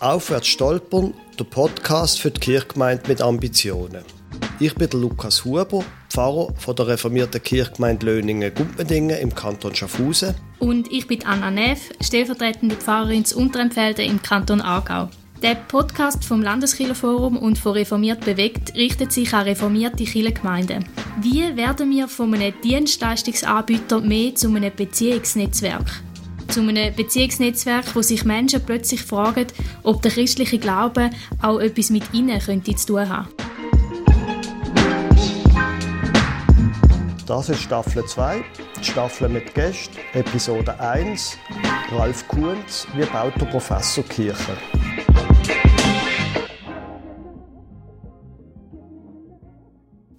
Aufwärts stolpern, der Podcast für die Kirchgemeinde mit Ambitionen. Ich bin Lukas Huber, Pfarrer von der reformierten Kirchgemeinde Löningen-Gumpendingen im Kanton Schaffhausen. Und ich bin Anna Neff, stellvertretende Pfarrerin zu Unterempfelde im Kanton Aargau. Der Podcast vom Landeskirchenforum und von Reformiert bewegt richtet sich an reformierte Kirchengemeinden. Wie werden wir von einem Dienstleistungsanbieter mehr zu einem Beziehungsnetzwerk? Zu einem Beziehungsnetzwerk, wo sich Menschen plötzlich fragen, ob der christliche Glaube auch etwas mit ihnen könnte zu tun haben. Das ist Staffel 2, die Staffel mit Gästen, Episode 1. Ralf Kuhns, wie baut der Professor Kirche?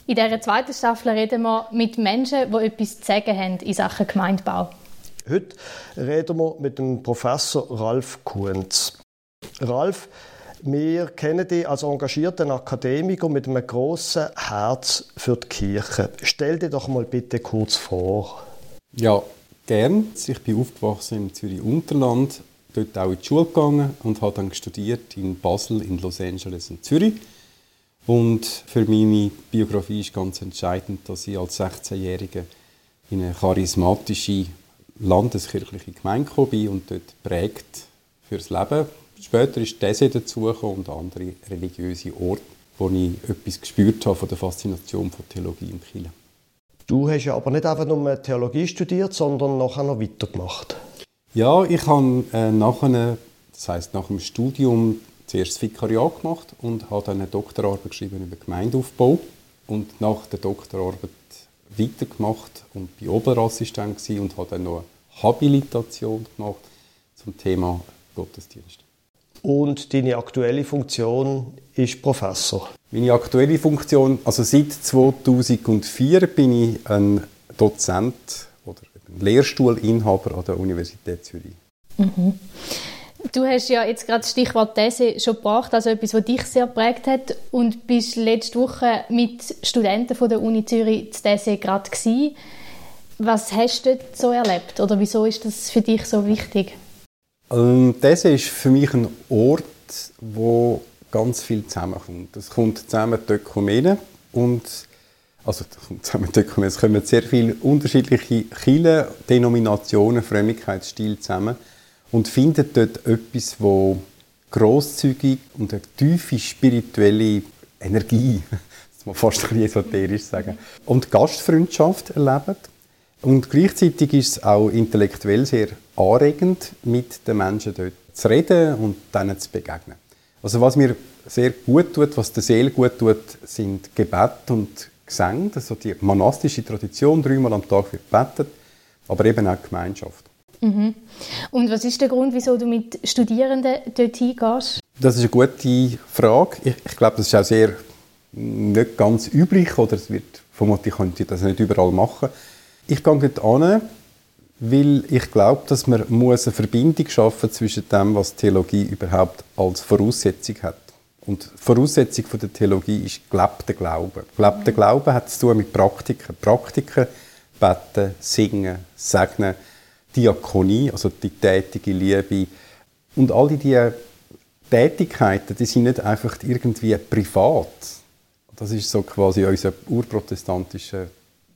In dieser zweiten Staffel reden wir mit Menschen, die etwas zu sagen haben in Sachen Gemeindebau. Heute reden wir mit dem Professor Ralf Kuhns. Ralf, wir kennen dich als engagierten Akademiker mit einem grossen Herz für die Kirche. Stell dir doch mal bitte kurz vor. Ja, gern. Ich bin aufgewachsen im Zürich Unterland, dort auch in die Schule gegangen und habe dann studiert in Basel, in Los Angeles und Zürich. Und für meine Biografie ist ganz entscheidend, dass ich als 16-Jähriger in eine charismatische landeskirchliche Gemeinde gekommen und dort prägt fürs Leben. Später ist diese dazugekommen und andere religiöse Orte, wo ich etwas gespürt habe von der Faszination von Theologie und Kirche. Du hast ja aber nicht einfach nur Theologie studiert, sondern nachher noch weitergemacht. Ja, ich habe äh, nachher, das heißt nach dem Studium zuerst das Vikariat gemacht und habe dann eine Doktorarbeit geschrieben über Gemeindeaufbau und nach der Doktorarbeit weitergemacht und bin Oberassistent und habe dann noch Habilitation gemacht zum Thema Gottesdienst. Und deine aktuelle Funktion ist Professor? Meine aktuelle Funktion, also seit 2004 bin ich ein Dozent oder ein Lehrstuhlinhaber an der Universität Zürich. Mhm. Du hast ja jetzt gerade das Stichwort These schon gebracht, also etwas, was dich sehr prägt hat und bist letzte Woche mit Studenten von der Uni Zürich zu These gerade gewesen. Was hast du so erlebt oder wieso ist das für dich so wichtig? Ähm, These ist für mich ein Ort, wo ganz viel zusammenkommt. Es kommt zusammen die Ökumene und also zusammen die Ökumene, es kommen sehr viele unterschiedliche Kirchen, Denominationen, Frömmigkeitsstile zusammen und findet dort etwas, wo großzügig und eine tiefe spirituelle Energie, das muss man fast ein esoterisch sagen, und Gastfreundschaft erlebt. Und gleichzeitig ist es auch intellektuell sehr anregend, mit den Menschen dort zu reden und denen zu begegnen. Also was mir sehr gut tut, was der Seele gut tut, sind Gebet und Gesang, also die monastische Tradition, dreimal am Tag wird gebetet, aber eben auch Gemeinschaft. Mhm. Und was ist der Grund, wieso du mit Studierenden dort hingehst? Das ist eine gute Frage. Ich, ich glaube, das ist auch sehr nicht ganz üblich oder es wird vermutlich könnte ich das nicht überall machen. Ich gehe dort an, weil ich glaube, dass man muss eine Verbindung schaffen zwischen dem, was Theologie überhaupt als Voraussetzung hat. Und die Voraussetzung der Theologie ist gelebter Glaube. Gelebter Glaube hat zu tun mit Praktiken. Praktiken, beten, singen, segnen, Diakonie, also die tätige Liebe. Und all diese Tätigkeiten, die sind nicht einfach irgendwie privat. Das ist so quasi unser urprotestantischer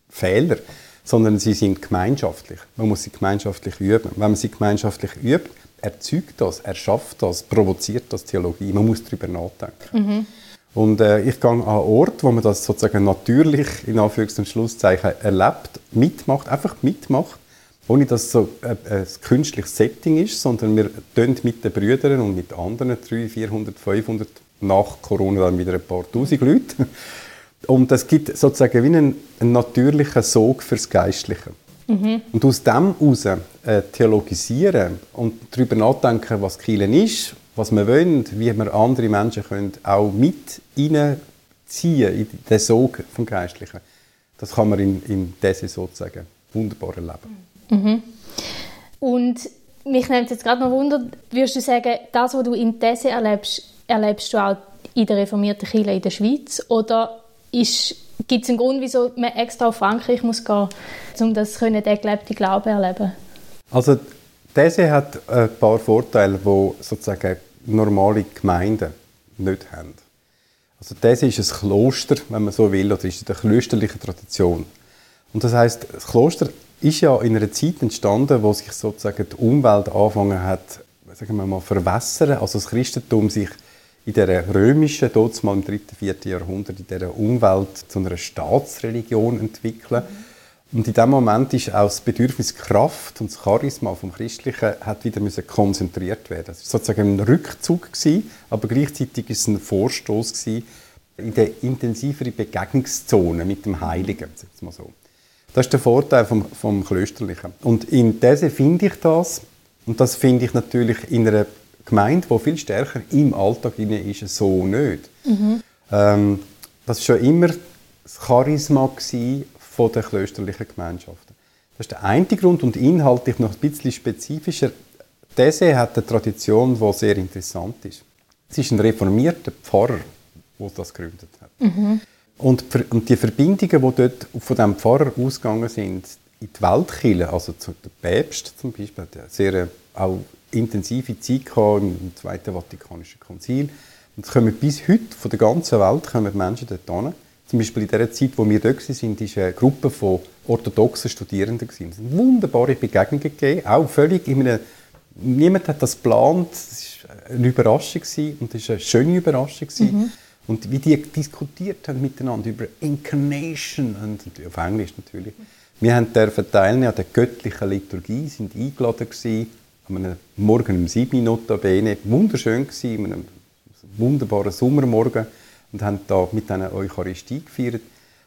Fehler, sondern sie sind gemeinschaftlich. Man muss sie gemeinschaftlich üben. Wenn man sie gemeinschaftlich übt, erzeugt das, erschafft das, provoziert das Theologie. Man muss darüber nachdenken. Mhm. Und äh, ich gehe an einen Ort, wo man das sozusagen natürlich, in Anführungs- und Schlusszeichen, erlebt, mitmacht, einfach mitmacht ohne dass es so ein, ein künstliches Setting ist, sondern wir tun mit den Brüdern und mit anderen 300, 400, 500, nach Corona dann wieder ein paar tausend Leute. Und es gibt sozusagen wie einen, einen natürlichen Sog fürs Geistliche. Mhm. Und aus dem heraus äh, theologisieren und darüber nachdenken, was Kirche ist, was wir wollen, wie wir andere Menschen können auch mit reinziehen in den Sog vom Geistlichen, das kann man in, in dieser sozusagen wunderbar erleben. Mhm. Und mich nimmt jetzt gerade noch Wunder, würdest du sagen, das, was du in These erlebst, erlebst du auch in der reformierten Kirche in der Schweiz? Oder gibt es einen Grund, wieso man extra auf Frankreich muss gehen muss, um das können, den gelebten Glauben erleben? Also These hat ein paar Vorteile, die sozusagen normale Gemeinden nicht haben. Also das ist ein Kloster, wenn man so will, oder ist eine klösterliche Tradition. Und das heißt, das Kloster ist ja in einer Zeit entstanden, wo sich sozusagen die Umwelt angefangen hat, sagen wir mal, verwässern. Also das Christentum sich in der römischen, dort mal im 3., 4. Jahrhundert, in dieser Umwelt zu einer Staatsreligion entwickeln. Und in dem Moment ist auch das Bedürfnis Kraft und das Charisma vom Christlichen hat wieder konzentriert werden. Es war sozusagen ein Rückzug aber gleichzeitig ist es ein Vorstoß in der intensivere Begegnungszone mit dem Heiligen, jetzt mal so. Das ist der Vorteil vom, vom Klösterlichen. Und in dieser finde ich das, und das finde ich natürlich in einer Gemeinde, die viel stärker im Alltag ist, so nicht. Mhm. Ähm, das war schon immer das Charisma von der klösterlichen Gemeinschaften. Das ist der eine Grund und inhaltlich noch ein bisschen spezifischer. Diese hat eine Tradition, die sehr interessant ist. Es ist ein reformierter Pfarrer, der das gegründet hat. Mhm. Und, die Verbindungen, die dort von diesem Pfarrer ausgegangen sind, in die Weltkirche, also zu der Päpst zum Beispiel, sehr auch intensive Zeit gehabt im Zweiten Vatikanischen Konzil. Und es kommen bis heute von der ganzen Welt kommen Menschen dort hin. Zum Beispiel in der Zeit, wo wir dort waren, war eine Gruppe von orthodoxen Studierenden. Es sind wunderbare Begegnungen gegeben, auch völlig in einem, niemand hat das geplant, es war eine Überraschung und es war eine schöne Überraschung. Mhm. Und wie die diskutiert haben miteinander über Incarnation und auf Englisch natürlich. Wir haben teilnehmen an der göttlichen Liturgie, sind eingeladen gewesen, am Morgen um 7 Minuten Bene, wunderschön gewesen, einem wunderbaren Sommermorgen und haben da mit einer Eucharistie gefeiert.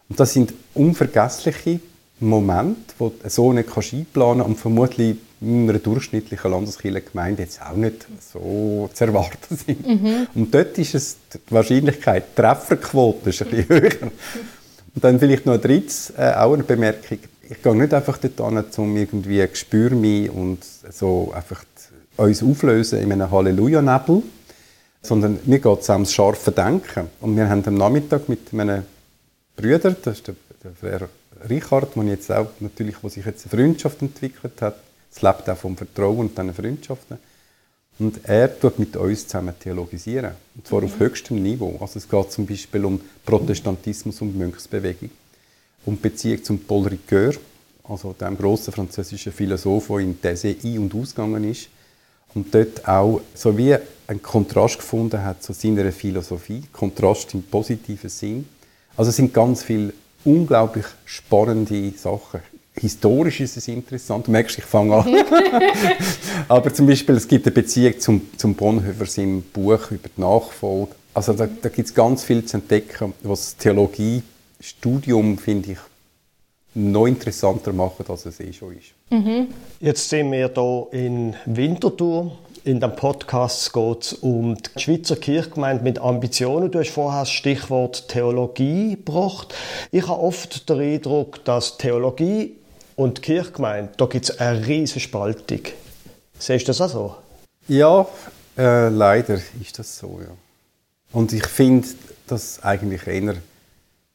Und das sind unvergessliche Momente, wo so nicht einplanen und vermutlich in einer durchschnittlichen Landeskirchengemeinde jetzt auch nicht so zu erwarten sind. Mhm. Und dort ist es die Wahrscheinlichkeit, die Trefferquote ist ein bisschen höher. Und dann vielleicht noch ein drittes, äh, auch eine Bemerkung. Ich gehe nicht einfach dort hin, um irgendwie Gespür mich und so einfach uns auflösen in einem Halleluja-Nebel, sondern mir geht es ums scharfe Denken. Und wir haben am Nachmittag mit meinen Brüdern, das ist der, der Frère Richard, wo, jetzt auch natürlich, wo sich jetzt eine Freundschaft entwickelt hat, es lebt auch vom Vertrauen und diesen Freundschaften. Und er tut mit uns zusammen theologisieren. Und zwar auf höchstem Niveau. Also es geht zum Beispiel um Protestantismus und Mönchsbewegung. Die Beziehung zum Paul Ricoeur, also dem grossen französischen Philosoph, der in These ein- und ausgegangen ist. Und dort auch so wie einen Kontrast gefunden hat zu seiner Philosophie. Kontrast im positiven Sinn. Also es sind ganz viele unglaublich spannende Sachen historisch ist es interessant. Du merkst, ich fange an. Aber zum Beispiel, es gibt eine Beziehung zum, zum Bonhoeffer, seinem Buch über die Nachfolge. Also da, da gibt es ganz viel zu entdecken, was Theologiestudium, finde ich, noch interessanter macht, als es eh schon ist. Mhm. Jetzt sind wir hier in Winterthur. In dem Podcast geht es um die Schweizer Kirchgemeinde mit Ambitionen. Du hast vorher das Stichwort Theologie gebracht. Ich habe oft den Eindruck, dass Theologie und Kirchgemeinde, da gibt es eine riesige Spaltung. Siehst du das auch so? Ja, äh, leider ist das so, ja. Und ich finde das eigentlich eher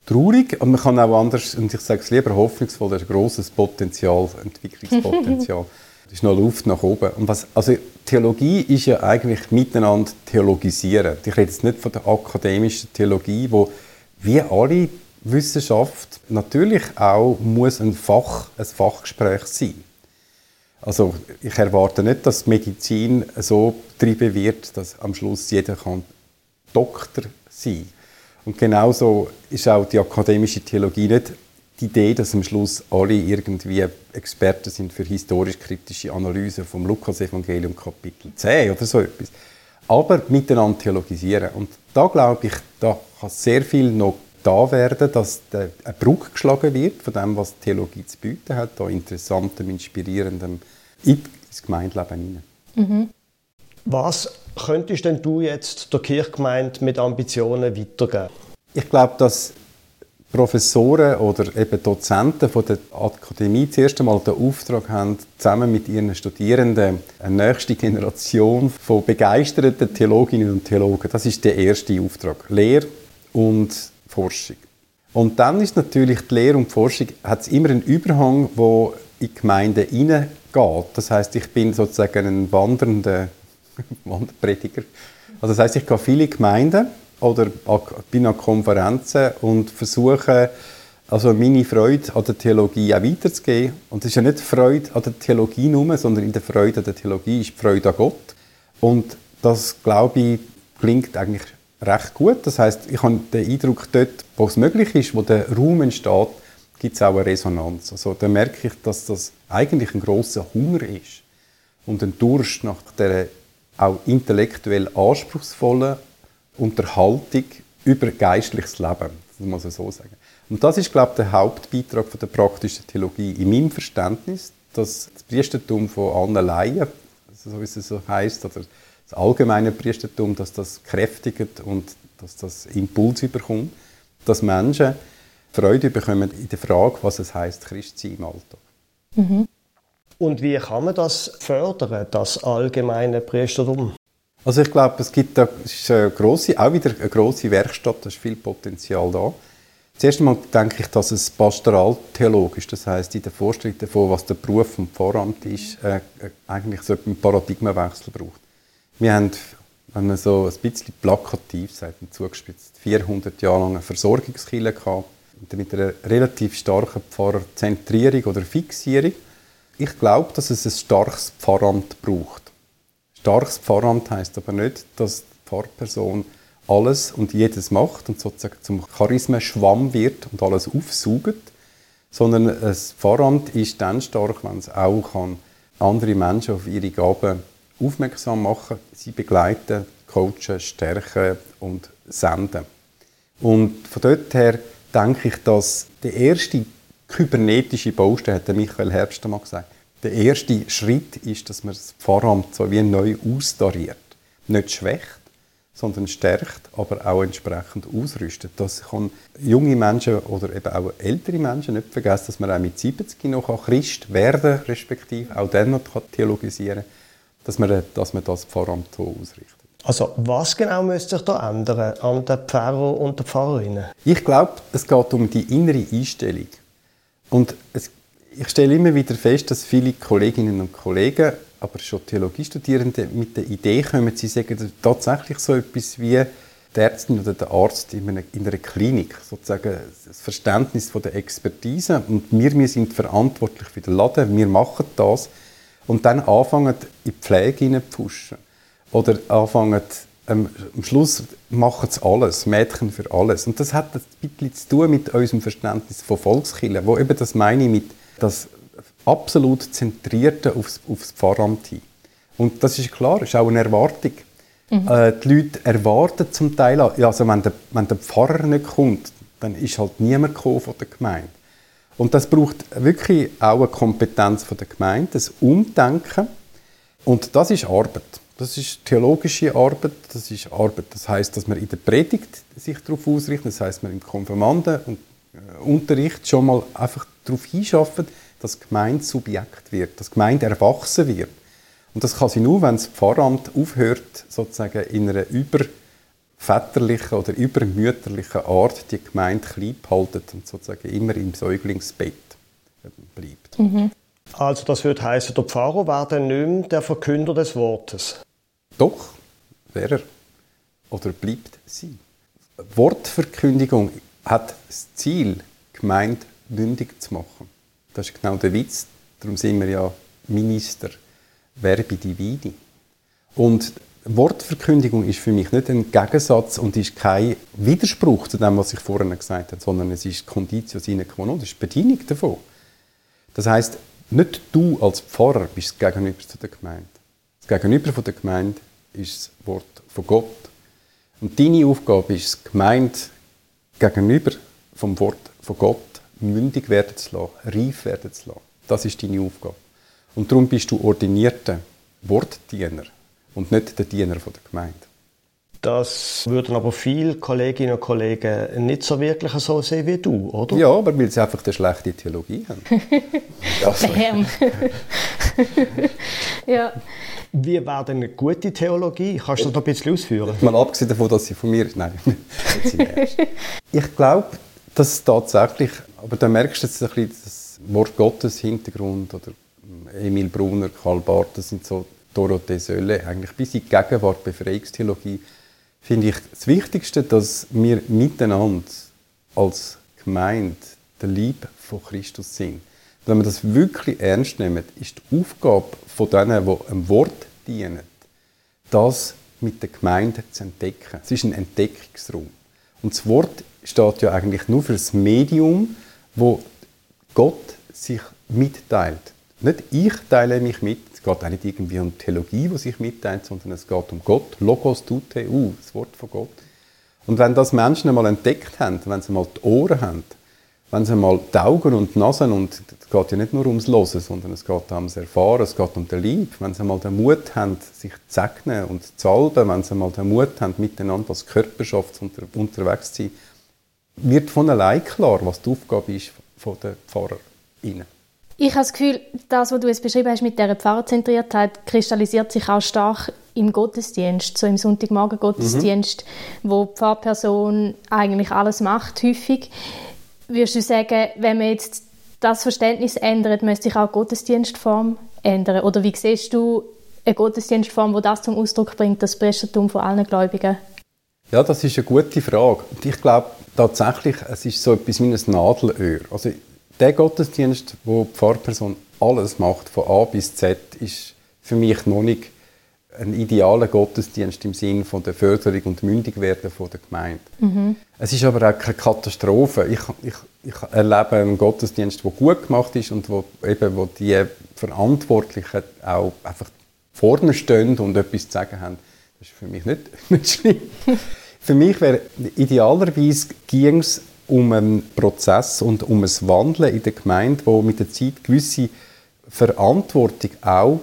traurig. Und man kann auch anders, und ich sage es lieber hoffnungsvoll, da ist ein grosses Potenzial, Entwicklungspotenzial. da ist noch Luft nach oben. Und was, also Theologie ist ja eigentlich miteinander theologisieren. Ich rede jetzt nicht von der akademischen Theologie, wo wie alle Wissenschaft natürlich auch muss ein Fach, ein Fachgespräch sein. Also ich erwarte nicht, dass Medizin so betrieben wird, dass am Schluss jeder kann Doktor sein. Und genauso ist auch die akademische Theologie nicht die Idee, dass am Schluss alle irgendwie Experten sind für historisch-kritische Analyse vom Lukas-Evangelium Kapitel 10 oder so etwas. Aber miteinander theologisieren. Und da glaube ich, da kann sehr viel noch da werden, dass eine Brücke geschlagen wird von dem, was Theologie zu bieten hat, da interessantem, inspirierendem ins Gemeindeleben hinein. Mhm. Was könntest denn du jetzt der Kirchgemeinde mit Ambitionen weitergeben? Ich glaube, dass Professoren oder eben Dozenten von der Akademie zuerst einmal den Auftrag haben, zusammen mit ihren Studierenden eine nächste Generation von begeisterten Theologinnen und Theologen. Das ist der erste Auftrag. Lehre und Forschung. Und dann ist natürlich die Lehre und die Forschung hat immer einen Überhang, wo in die Gemeinde hineingeht. Das heißt, ich bin sozusagen ein wandernder Wanderprediger. Also das heißt, ich gehe viele Gemeinden oder bin an Konferenzen und versuche also meine Freude an der Theologie auch weiterzugeben. Und es ist ja nicht Freude an der Theologie nur, sondern in der Freude an der Theologie ist die Freude an Gott. Und das, glaube ich, klingt eigentlich recht gut. Das heißt, ich habe den Eindruck, dort, wo es möglich ist, wo der Raum entsteht, gibt es auch eine Resonanz. Also da merke ich, dass das eigentlich ein großer Hunger ist und ein Durst nach der auch intellektuell anspruchsvollen Unterhaltung über geistliches Leben, das muss man so sagen. Und das ist, glaube ich, der Hauptbeitrag von der praktischen Theologie in meinem Verständnis, dass das Priestertum von allen Laien, so wie es so heißt, oder das allgemeine Priestertum, dass das kräftigt und dass das Impuls überkommt, dass Menschen Freude bekommen in der Frage, was es heißt, Christ sein im Alltag. Mhm. Und wie kann man das fördern, das allgemeine Priestertum? Also ich glaube, es gibt da eine grosse, auch wieder eine große Werkstatt, da ist viel Potenzial da. Zuerst einmal denke ich, dass es pastoraltheologisch, das heißt in der Vorstellung davon, was der Beruf vom Pfarramt ist, äh, äh, eigentlich so einen Paradigmenwechsel braucht. Wir haben, wenn man so ein bisschen plakativ sagt, zugespitzt, 400 Jahre lang eine Versorgungskille gehabt, mit einer relativ starken Pfarrerzentrierung oder Fixierung. Ich glaube, dass es ein starkes Pfarramt braucht. Starkes Pfarramt heißt aber nicht, dass die Pfarrperson alles und jedes macht und sozusagen zum Charisma-Schwamm wird und alles aufsaugt, sondern ein Pfarramt ist dann stark, wenn es auch kann, andere Menschen auf ihre Gaben aufmerksam machen, sie begleiten, coachen, stärken und senden. Und von dort her denke ich, dass der erste kybernetische Baustein, hat Michael Herbst mal gesagt, der erste Schritt ist, dass man das Pfarramt so wie neu austariert. Nicht schwächt, sondern stärkt, aber auch entsprechend ausrüstet. Das kann junge Menschen oder eben auch ältere Menschen nicht vergessen, dass man auch mit 70 noch Christ werden respektive auch dann noch theologisieren dass man, dass man das Pfarramt so ausrichtet. Also was genau müsste sich da ändern an den Pfarrer und den Pfarrerinnen? Ich glaube, es geht um die innere Einstellung. Und es, ich stelle immer wieder fest, dass viele Kolleginnen und Kollegen, aber schon Theologiestudierende, mit der Idee kommen, sie sagen tatsächlich so etwas wie der Ärztin oder der Arzt in einer, in einer Klinik, sozusagen das Verständnis von der Expertise und wir, wir sind verantwortlich für den Laden, wir machen das und dann anfangen in die Pflege hineinzupfuschen oder anfangen, ähm, am Schluss machen sie alles, Mädchen für alles. Und das hat ein bisschen zu tun mit unserem Verständnis von Volkskirche, wo eben das meine ich mit das absolut zentrierte aufs, aufs Pfarramt hin. Und das ist klar, das ist auch eine Erwartung. Mhm. Äh, die Leute erwarten zum Teil, also wenn der, wenn der Pfarrer nicht kommt, dann ist halt niemand von der Gemeinde. Und das braucht wirklich auch eine Kompetenz von der Gemeinde, das Umdenken. Und das ist Arbeit. Das ist theologische Arbeit. Das ist Arbeit. Das heißt, dass man in der Predigt sich darauf ausrichtet. Das heißt, man im Konfirmanden und äh, Unterricht schon mal einfach darauf hinschafft, dass die Gemeinde Subjekt wird, dass die Gemeinde erwachsen wird. Und das kann sie nur, wenn das Pfarramt aufhört, sozusagen in einer überväterlichen oder übermütterlichen Art die Gemeinde klein behalten und sozusagen immer im Säuglingsbett bleibt. Mhm. Also das würde heißen, der Pfarrer war dann nicht mehr der Verkünder des Wortes? Doch, wäre er. Oder bleibt sie. Wortverkündigung hat das Ziel, Gemeinde mündig zu machen. Das ist genau der Witz. Darum sind wir ja Minister, Verbi Divini. Und Wortverkündigung ist für mich nicht ein Gegensatz und ist kein Widerspruch zu dem, was ich vorhin gesagt habe, sondern es ist Conditio sine qua non, das ist die Bedienung davon. Das heißt, nicht du als Pfarrer bist Gegenüber zu der Gemeinde. Das Gegenüber von der Gemeinde ist das Wort von Gott. Und deine Aufgabe ist es, Gemeinde gegenüber vom Wort von Gott mündig werden zu lassen, reif werden zu lassen. Das ist deine Aufgabe. Und darum bist du ordinierter Wortdiener und nicht der Diener der Gemeinde. Das würden aber viele Kolleginnen und Kollegen nicht so wirklich so sehen wie du, oder? Ja, aber weil sie einfach eine schlechte Theologie haben. Bam. ja. Wie wäre denn eine gute Theologie? Kannst du das noch ein bisschen ausführen? Mal abgesehen davon, dass sie von mir ist. Nein, ich glaube, dass tatsächlich, aber da merkst du jetzt ein bisschen das Wort Gottes Hintergrund oder Emil Brunner, Karl Barth, das sind so Dorothee Sölle, eigentlich bis in die Gegenwart Befreiungstheologie, finde ich das Wichtigste, dass wir miteinander als Gemeinde der Liebe von Christus sind. Wenn wir das wirklich ernst nehmen, ist die Aufgabe von denen, die einem Wort dienen, das mit der Gemeinde zu entdecken. Es ist ein Entdeckungsraum. Und das Wort steht ja eigentlich nur für das Medium, wo Gott sich mitteilt. Nicht ich teile mich mit, es geht auch nicht irgendwie um Theologie, die sich mitteilt, sondern es geht um Gott. Logos tute, uh, das Wort von Gott. Und wenn das Menschen einmal entdeckt haben, wenn sie mal die Ohren haben, wenn sie mal die Augen und die Nasen, und es geht ja nicht nur ums Losen, sondern es geht auch ums Erfahren, es geht um den Lieb, wenn sie mal den Mut haben, sich zu segnen und zu salben, wenn sie mal den Mut haben, miteinander als Körperschaft unter, unterwegs zu sein, wird von allein klar, was die Aufgabe ist von den PfarrerInnen. Ich habe das Gefühl, das, was du jetzt beschrieben hast mit dieser Pfarrerzentriertheit, kristallisiert sich auch stark im Gottesdienst, so im Sonntagmorgen-Gottesdienst, mhm. wo die Pfarrperson eigentlich alles macht, häufig. Würdest du sagen, wenn man jetzt das Verständnis ändert, müsste sich auch die Gottesdienstform ändern? Oder wie siehst du eine Gottesdienstform, die das zum Ausdruck bringt, das Priestertum von allen Gläubigen? Ja, das ist eine gute Frage. Und ich glaube tatsächlich, es ist so etwas wie ein Nadelöhr. Also der Gottesdienst, wo die Pfarrperson alles macht, von A bis Z, ist für mich noch nicht ein idealer Gottesdienst im Sinne von der Förderung und Mündigwerden von der Gemeinde. Mhm. Es ist aber auch keine Katastrophe. Ich, ich, ich erlebe einen Gottesdienst, der gut gemacht ist und wo, eben, wo die Verantwortlichen auch einfach vorne stehen und etwas zu sagen haben. Das ist für mich nicht, nicht schlimm. für mich wäre idealerweise ging es um einen Prozess und um ein Wandeln in der Gemeinde, wo mit der Zeit gewisse Verantwortung auch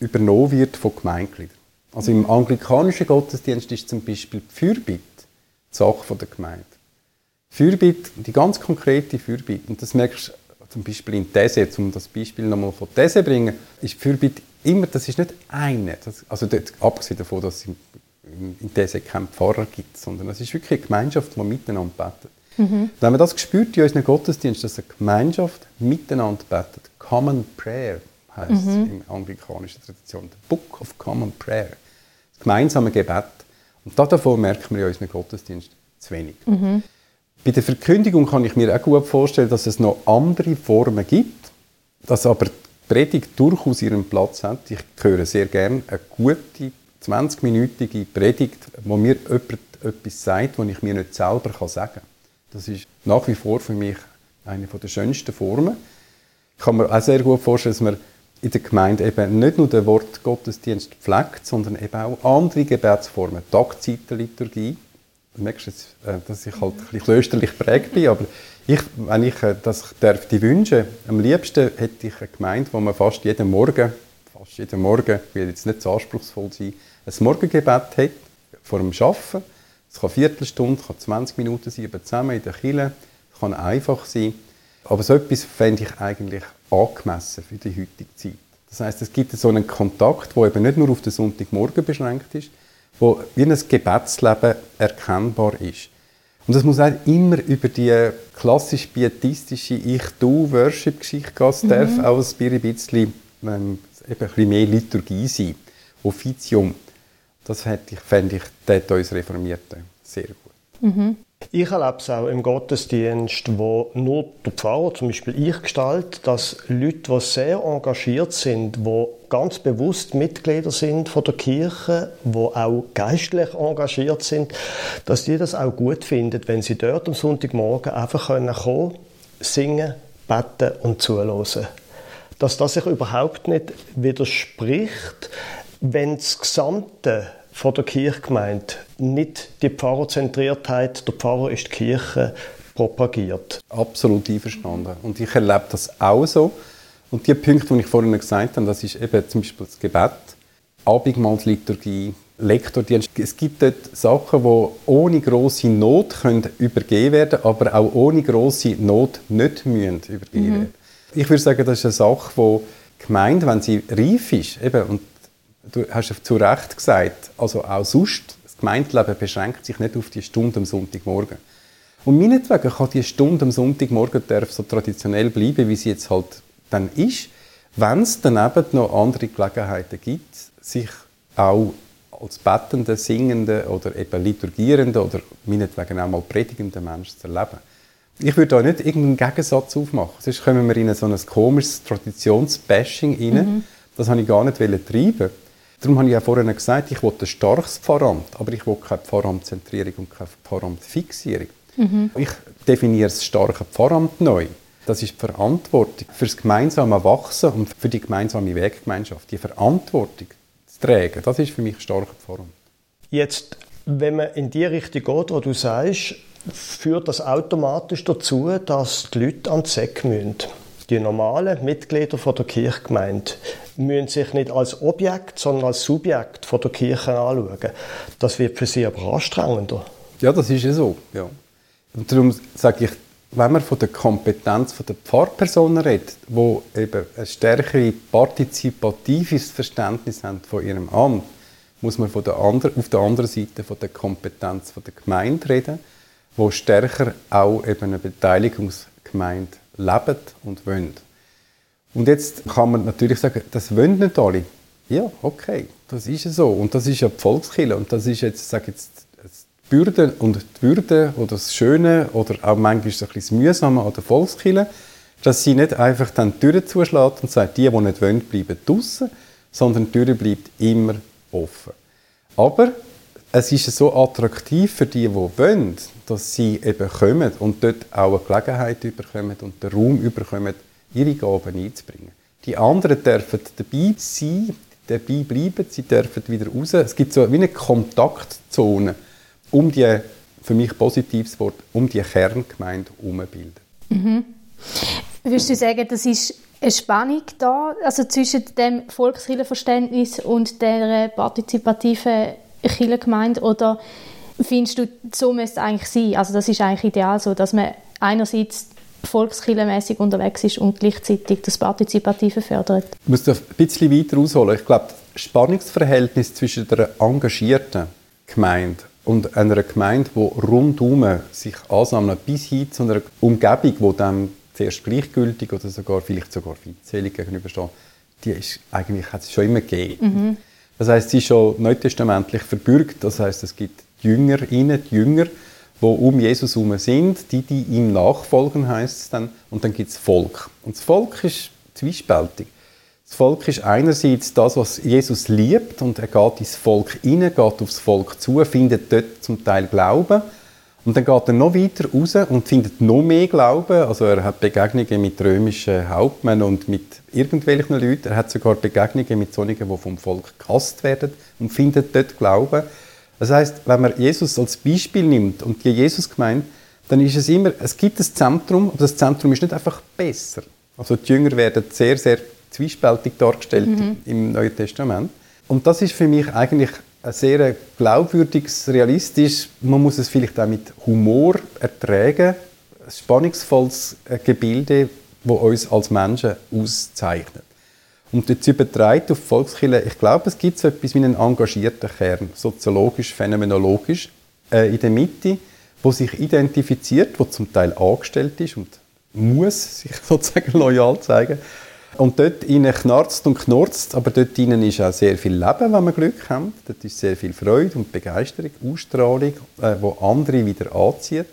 übernommen wird von Gemeindegliedern. Also im anglikanischen Gottesdienst ist zum Beispiel die Fürbitte die Sache der Gemeinde. Fürbitte, die ganz konkrete Fürbitte, und das merkst du zum Beispiel in These, um das Beispiel nochmal von These zu bringen, ist Fürbitte immer, das ist nicht eine, das, also dort, abgesehen davon, dass es in, in These keinen Pfarrer gibt, sondern es ist wirklich eine Gemeinschaft, die miteinander betet. Mhm. Wenn man das spürt in unseren Gottesdienst, dass eine Gemeinschaft miteinander betet, Common Prayer heißt mhm. es in anglikanischen Tradition, the Book of Common Prayer, das gemeinsame Gebet. Und davon merkt man in unserem Gottesdienst zu wenig. Mhm. Bei der Verkündigung kann ich mir auch gut vorstellen, dass es noch andere Formen gibt, dass aber die Predigt durchaus ihren Platz hat. Ich höre sehr gerne eine gute 20-minütige Predigt, wo mir jemand etwas sagt, was ich mir nicht selber sagen kann. Das ist nach wie vor für mich eine der schönsten Formen. Ich kann mir auch sehr gut vorstellen, dass man in der Gemeinde eben nicht nur den Wort Gottesdienst pflegt, sondern eben auch andere Gebetsformen, Tagzeitenliturgie. Du merkst jetzt, äh, dass ich halt ein bisschen klösterlich prägt bin, aber ich, wenn ich äh, das darf die wünschen, am liebsten hätte ich eine Gemeinde, wo man fast jeden Morgen, fast jeden Morgen, ich will jetzt nicht so anspruchsvoll sein, ein Morgengebet hat vor dem Arbeiten es kann eine Viertelstunde, kann 20 Minuten sein, aber zusammen in der Kille. Es kann einfach sein. Aber so etwas fände ich eigentlich angemessen für die heutige Zeit. Das heißt, es gibt so einen Kontakt, der eben nicht nur auf den Sonntagmorgen beschränkt ist, wo wie ein Gebetsleben erkennbar ist. Und das muss auch immer über die klassisch pietistische Ich-Du-Worship-Geschichte gehen. Es mhm. darf auch ein bisschen, ähm, eben ein bisschen mehr Liturgie sein. Offizium. Das fände ich dort uns Reformierten sehr gut. Mhm. Ich erlebe es auch im Gottesdienst, wo nur der Pfarrer, zum Beispiel ich, gestalte, dass Leute, die sehr engagiert sind, die ganz bewusst Mitglieder sind von der Kirche, die auch geistlich engagiert sind, dass die das auch gut finden, wenn sie dort am Sonntagmorgen einfach kommen können, singen, beten und zuhören. Dass das sich überhaupt nicht widerspricht, wenn das Gesamte von der Kirchgemeinde nicht die Pfarrerzentriertheit, der Pfarrer ist die Kirche, propagiert. Absolut einverstanden. Und ich erlebe das auch so. Und die Punkte, die ich vorhin gesagt habe, das ist eben zum Beispiel das Gebet, Abendmahlsliturgie, Lektordienst. Es gibt dort Sachen, die ohne große Not können übergeben werden aber auch ohne große Not nicht müssen übergeben mhm. werden. Ich würde sagen, das ist eine Sache, die die Gemeinde, wenn sie reif ist, eben, und du hast ja zu Recht gesagt, also auch sonst, das Gemeindeleben beschränkt sich nicht auf die Stunde am Sonntagmorgen. Und meinetwegen kann die Stunde am Sonntagmorgen darf so traditionell bleiben, wie sie jetzt halt dann ist. wenn es daneben noch andere Gelegenheiten gibt, sich auch als bettende, singende oder eben liturgierende oder meinetwegen auch mal predigende Mensch zu erleben. Ich würde da nicht irgendeinen Gegensatz aufmachen. Sonst kommen wir in so ein komisches Traditionsbashing rein. Mhm. Das habe ich gar nicht treiben Darum habe ich ja vorhin gesagt, ich will ein starkes Pfarramt, aber ich will keine Pfarramtzentrierung und keine Pfarramtfixierung. Mhm. Ich definiere das starke Pfarramt neu. Das ist die Verantwortung für das gemeinsame Wachsen und für die gemeinsame Weggemeinschaft. Die Verantwortung zu tragen, das ist für mich starke Pfarramt. Jetzt, wenn man in die Richtung geht, wo du sagst, führt das automatisch dazu, dass die Leute an die Säcke müssen. Die normalen Mitglieder von der Kirchgemeinde müssen sich nicht als Objekt, sondern als Subjekt von der Kirche anschauen. Das wird für sie aber anstrengender. Ja, das ist ja so. Ja. Und darum sage ich, wenn man von der Kompetenz der Pfarrpersonen redet, die eben ein stärkeres partizipatives Verständnis haben von ihrem Amt, muss man von der anderen, auf der anderen Seite von der Kompetenz der Gemeinde reden, wo stärker auch eben eine Beteiligungsgemeinde leben und wollen. Und jetzt kann man natürlich sagen, das wollen nicht alle. Ja, okay, das ist so. Und das ist ja die Volkskirche. Und das ist jetzt, sage jetzt, die Bürde und die Würde oder das Schöne oder auch manchmal ein bisschen das Mühsame an der Volkskirche, dass sie nicht einfach dann die Türen zuschlägt und sagt, die, die nicht wollen, bleiben draußen, sondern die Tür bleibt immer offen. Aber es ist so attraktiv für die, die wollen, dass sie eben kommen und dort auch eine Gelegenheit bekommen und den Raum bekommen, ihre Gaben einzubringen. Die anderen dürfen dabei sein, dabei bleiben, sie dürfen wieder raus. Es gibt so wie eine Kontaktzone um die, für mich positives Wort, um die Kerngemeinde herum bilden. Mhm. Würdest du sagen, das ist eine Spannung da, also zwischen dem Volkskirchenverständnis und der partizipativen Kirchengemeinde oder findest du, so müsste es eigentlich sein? Also das ist eigentlich ideal so, dass man einerseits volkskirchenmäßig unterwegs ist und gleichzeitig das Partizipative fördert. Ich muss ein bisschen weiter ausholen. Ich glaube, das Spannungsverhältnis zwischen der engagierten Gemeinde und einer Gemeinde, die rundum sich ansammelt, bis hin zu einer Umgebung, die dann zuerst gleichgültig oder sogar vielleicht sogar feindselig gegenübersteht, die ist eigentlich hat es schon immer gegeben. Mhm. Das heißt, sie ist schon neutestamentlich verbürgt. Das heißt, es gibt Jüngerinnen, die Jünger, die um Jesus herum sind, die, die ihm nachfolgen, heißt es dann. Und dann gibt es Volk. Und das Volk ist zwiespältig. Das Volk ist einerseits das, was Jesus liebt und er geht ins Volk hinein, geht aufs Volk zu, findet dort zum Teil Glauben und dann geht er noch weiter raus und findet noch mehr Glauben. Also er hat Begegnungen mit römischen Hauptmännern und mit irgendwelchen Leuten. Er hat sogar Begegnungen mit solchen, die vom Volk gehasst werden und findet dort Glauben. Das heißt, wenn man Jesus als Beispiel nimmt und die Jesus gemeint, dann ist es immer, es gibt ein Zentrum, aber das Zentrum ist nicht einfach besser. Also die Jünger werden sehr, sehr zwiespältig dargestellt mhm. im Neuen Testament. Und das ist für mich eigentlich ein sehr glaubwürdiges, realistisch, man muss es vielleicht auch mit Humor ertragen, ein spannungsvolles Gebilde, das uns als Menschen auszeichnet. Und jetzt übertreibt auf Volkskirche, ich glaube, es gibt so etwas wie einen engagierten Kern, soziologisch, phänomenologisch, äh, in der Mitte, wo sich identifiziert, wo zum Teil angestellt ist und muss sich sozusagen loyal zeigen. Und dort innen knarzt und knurzt, aber dort innen ist auch sehr viel Leben, wenn man Glück hat. Dort ist sehr viel Freude und Begeisterung, Ausstrahlung, äh, wo andere wieder anzieht.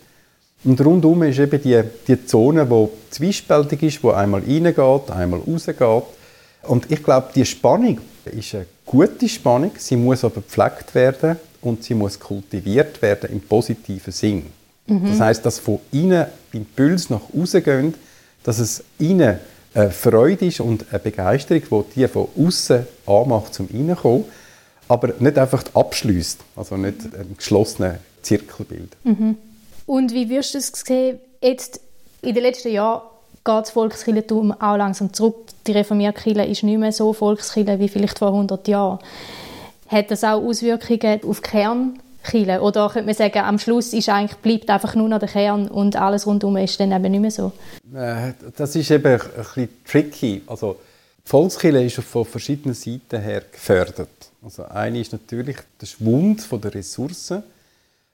Und rundum ist eben die, die Zone, die zwiespältig ist, wo einmal reingeht, einmal rausgeht und ich glaube, die Spannung ist eine gute Spannung, sie muss aber gepflegt werden und sie muss kultiviert werden im positiven Sinn. Mhm. Das heißt, dass von innen Impuls nach außen gehen, dass es innen eine Freude ist und eine Begeisterung, die die von außen anmacht, zum reinkommen, aber nicht einfach abschließt, also nicht einen geschlossenen Zirkel bildet. Mhm. Und wie wirst du es sehen, jetzt in den letzten Jahren geht das Volkskirchentum auch langsam zurück. Die reformierte Kirche ist nicht mehr so Volkskirche wie vielleicht vor 100 Jahren. Hat das auch Auswirkungen auf die Kernkirche? Oder könnte man sagen, am Schluss ist eigentlich, bleibt einfach nur noch der Kern und alles rundum ist dann eben nicht mehr so? Äh, das ist eben ein bisschen tricky. Also, die Volkskirche ist von verschiedenen Seiten her gefördert. Also eine ist natürlich der Schwund der Ressourcen